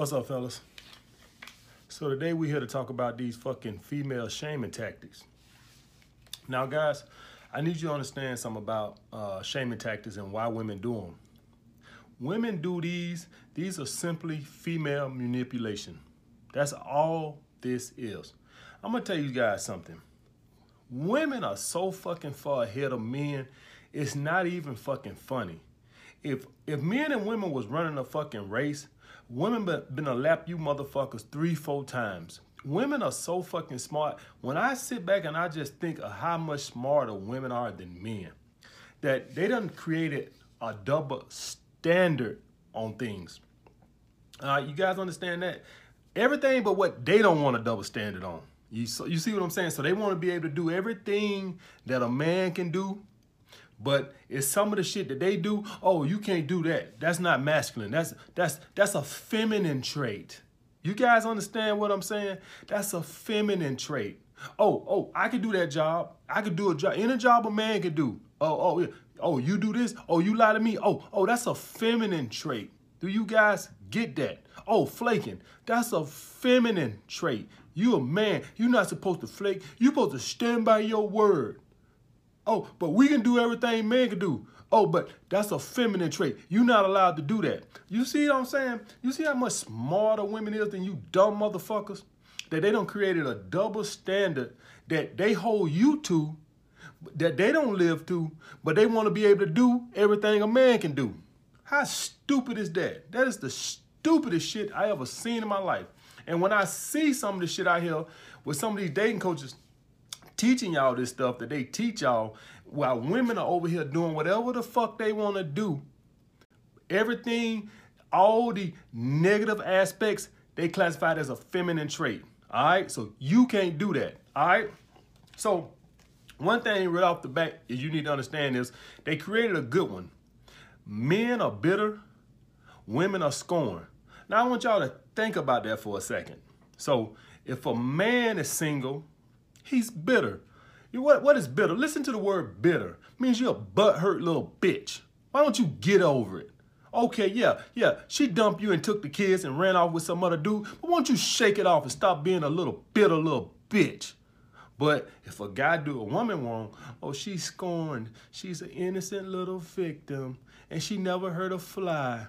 What's up, fellas? So today we're here to talk about these fucking female shaming tactics. Now, guys, I need you to understand something about uh, shaming tactics and why women do them. Women do these. These are simply female manipulation. That's all this is. I'm gonna tell you guys something. Women are so fucking far ahead of men. It's not even fucking funny. If if men and women was running a fucking race, women been, been to lap you motherfuckers three, four times. Women are so fucking smart. When I sit back and I just think of how much smarter women are than men, that they done created a double standard on things. Uh, you guys understand that? Everything but what they don't want a double standard on. You, so, you see what I'm saying? So they want to be able to do everything that a man can do, but it's some of the shit that they do. Oh, you can't do that. That's not masculine. That's that's that's a feminine trait. You guys understand what I'm saying? That's a feminine trait. Oh, oh, I could do that job. I could do a job. Any job a man could do. Oh, oh, yeah. Oh, you do this. Oh, you lie to me. Oh, oh, that's a feminine trait. Do you guys get that? Oh, flaking. That's a feminine trait. You a man. You're not supposed to flake. You're supposed to stand by your word. Oh, but we can do everything men can do. Oh, but that's a feminine trait. You're not allowed to do that. You see what I'm saying? You see how much smarter women is than you dumb motherfuckers? That they don't created a double standard that they hold you to, that they don't live to, but they want to be able to do everything a man can do. How stupid is that? That is the stupidest shit I ever seen in my life. And when I see some of the shit out here with some of these dating coaches teaching y'all this stuff that they teach y'all while women are over here doing whatever the fuck they want to do, everything, all the negative aspects, they classified as a feminine trait. All right, so you can't do that. All right, so one thing right off the bat you need to understand is they created a good one. Men are bitter, women are scorned. Now I want y'all to think about that for a second. So if a man is single, he's bitter. You what what is bitter? Listen to the word bitter. It means you're a butthurt little bitch. Why don't you get over it? Okay, yeah, yeah, she dumped you and took the kids and ran off with some other dude, but won't you shake it off and stop being a little bitter little bitch? But if a guy do a woman wrong, oh, she's scorned. She's an innocent little victim, and she never hurt a fly.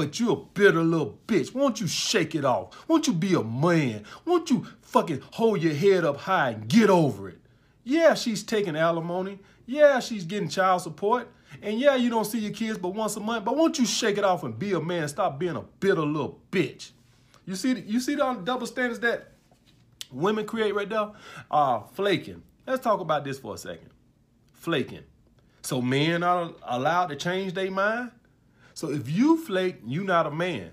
But you a bitter little bitch. Won't you shake it off? Won't you be a man? Won't you fucking hold your head up high and get over it? Yeah, she's taking alimony. Yeah, she's getting child support. And yeah, you don't see your kids but once a month. But won't you shake it off and be a man? Stop being a bitter little bitch. You see, you see the double standards that women create right there? Uh, flaking. Let's talk about this for a second. Flaking. So men are allowed to change their mind? So if you flake, you're not a man.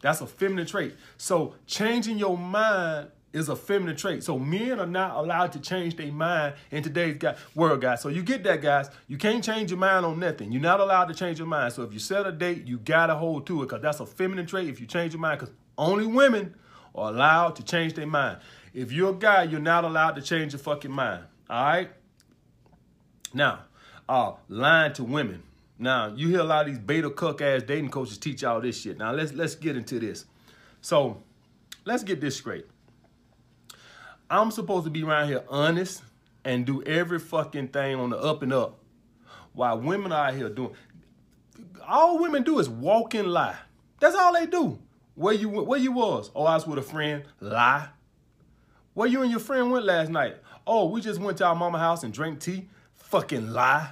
That's a feminine trait. So changing your mind is a feminine trait. So men are not allowed to change their mind in today's world, guys. So you get that, guys. You can't change your mind on nothing. You're not allowed to change your mind. So if you set a date, you gotta hold to it because that's a feminine trait if you change your mind because only women are allowed to change their mind. If you're a guy, you're not allowed to change your fucking mind. All right? Now, uh, lying to women. Now, you hear a lot of these beta cuck ass dating coaches teach all this shit. Now, let's let's get into this. So, let's get this straight. I'm supposed to be around here honest and do every fucking thing on the up and up. While women are out here doing all women do is walk and lie. That's all they do. Where you where you was? Oh, I was with a friend. Lie. Where you and your friend went last night? Oh, we just went to our mama house and drank tea. Fucking lie.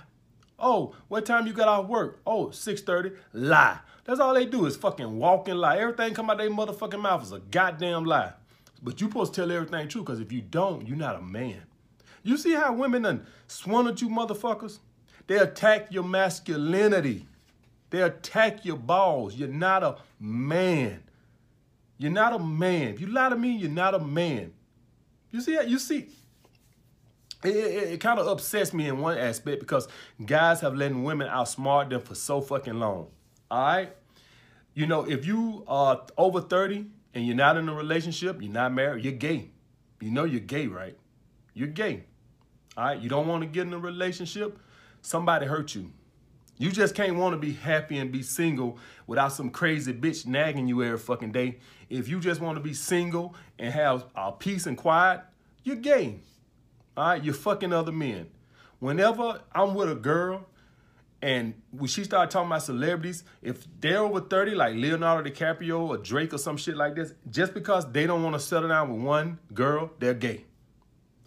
Oh, what time you got off work? Oh, 6.30. Lie. That's all they do is fucking walk and lie. Everything come out their motherfucking mouth is a goddamn lie. But you supposed to tell everything true because if you don't, you're not a man. You see how women done swung at you motherfuckers? They attack your masculinity. They attack your balls. You're not a man. You're not a man. If you lie to me, you're not a man. You see, that? you see, it, it, it kind of upsets me in one aspect because guys have let women outsmart them for so fucking long. All right? You know, if you are over 30 and you're not in a relationship, you're not married, you're gay. You know you're gay, right? You're gay. All right? You don't want to get in a relationship, somebody hurt you. You just can't want to be happy and be single without some crazy bitch nagging you every fucking day. If you just want to be single and have uh, peace and quiet, you're gay. All right, you're fucking other men. Whenever I'm with a girl and when she started talking about celebrities, if they're over 30, like Leonardo DiCaprio or Drake or some shit like this, just because they don't want to settle down with one girl, they're gay.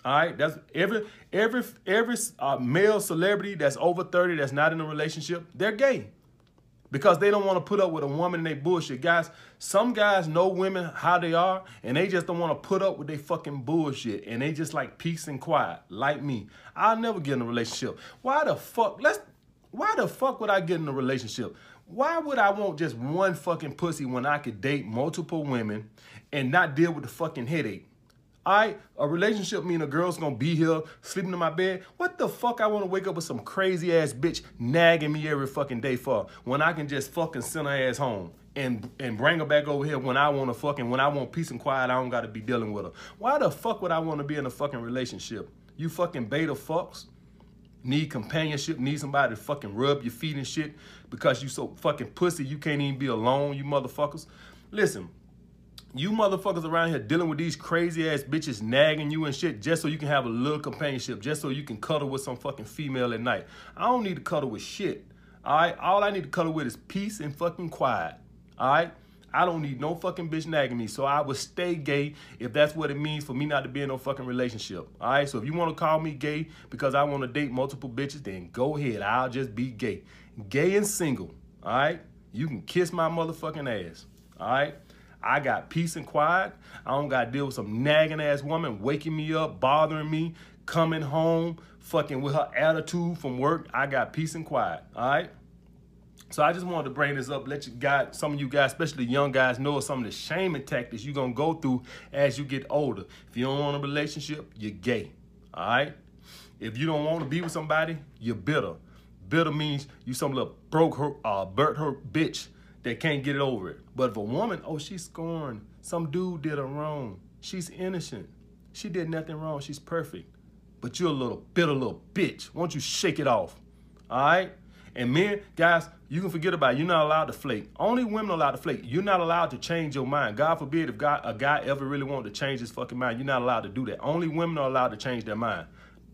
All right, that's every every every uh, male celebrity that's over 30 that's not in a relationship, they're gay. Because they don't want to put up with a woman and they bullshit. Guys, some guys know women how they are and they just don't want to put up with their fucking bullshit. And they just like peace and quiet, like me. I'll never get in a relationship. Why the fuck? Let's why the fuck would I get in a relationship? Why would I want just one fucking pussy when I could date multiple women and not deal with the fucking headache? Right, a relationship mean a girl's gonna be here sleeping in my bed. What the fuck I wanna wake up with some crazy ass bitch nagging me every fucking day for when I can just fucking send her ass home and and bring her back over here when I wanna fucking, when I want peace and quiet, I don't gotta be dealing with her. Why the fuck would I wanna be in a fucking relationship? You fucking beta fucks need companionship, need somebody to fucking rub your feet and shit because you so fucking pussy you can't even be alone, you motherfuckers. Listen, you motherfuckers around here dealing with these crazy ass bitches nagging you and shit just so you can have a little companionship, just so you can cuddle with some fucking female at night. I don't need to cuddle with shit. All right, all I need to cuddle with is peace and fucking quiet. All right. I don't need no fucking bitch nagging me. So I would stay gay if that's what it means for me not to be in no fucking relationship. All right. So if you want to call me gay because I want to date multiple bitches, then go ahead. I'll just be gay. Gay and single. All right. You can kiss my motherfucking ass. All right. I got peace and quiet. I don't got to deal with some nagging ass woman waking me up, bothering me, coming home, fucking with her attitude from work. I got peace and quiet. All right. So I just wanted to bring this up, let you guys, some of you guys, especially young guys, know some of the shaming tactics you're gonna go through as you get older. If you don't want a relationship, you're gay. All right. If you don't want to be with somebody, you're bitter. Bitter means you some little broke her, uh, burnt her bitch that can't get over it. But if a woman, oh, she's scorned. Some dude did her wrong. She's innocent. She did nothing wrong. She's perfect. But you're a little bitter little bitch. Won't you shake it off? All right? And men, guys, you can forget about it. You're not allowed to flake. Only women are allowed to flake. You're not allowed to change your mind. God forbid if God, a guy ever really wanted to change his fucking mind, you're not allowed to do that. Only women are allowed to change their mind.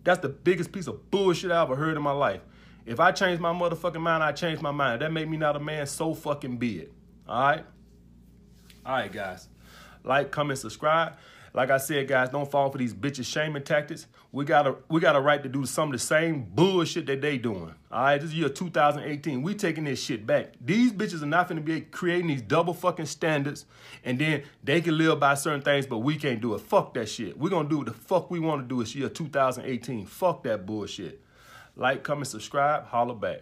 That's the biggest piece of bullshit I ever heard in my life. If I change my motherfucking mind, I change my mind. That make me not a man, so fucking be it. All right? All right, guys. Like, comment, subscribe. Like I said, guys, don't fall for these bitches shaming tactics. We got a we got a right to do some of the same bullshit that they doing. All right, this is year 2018. We taking this shit back. These bitches are not gonna be creating these double fucking standards, and then they can live by certain things, but we can't do it. Fuck that shit. We're gonna do what the fuck we want to do this year 2018. Fuck that bullshit. Like, comment, subscribe, holler back.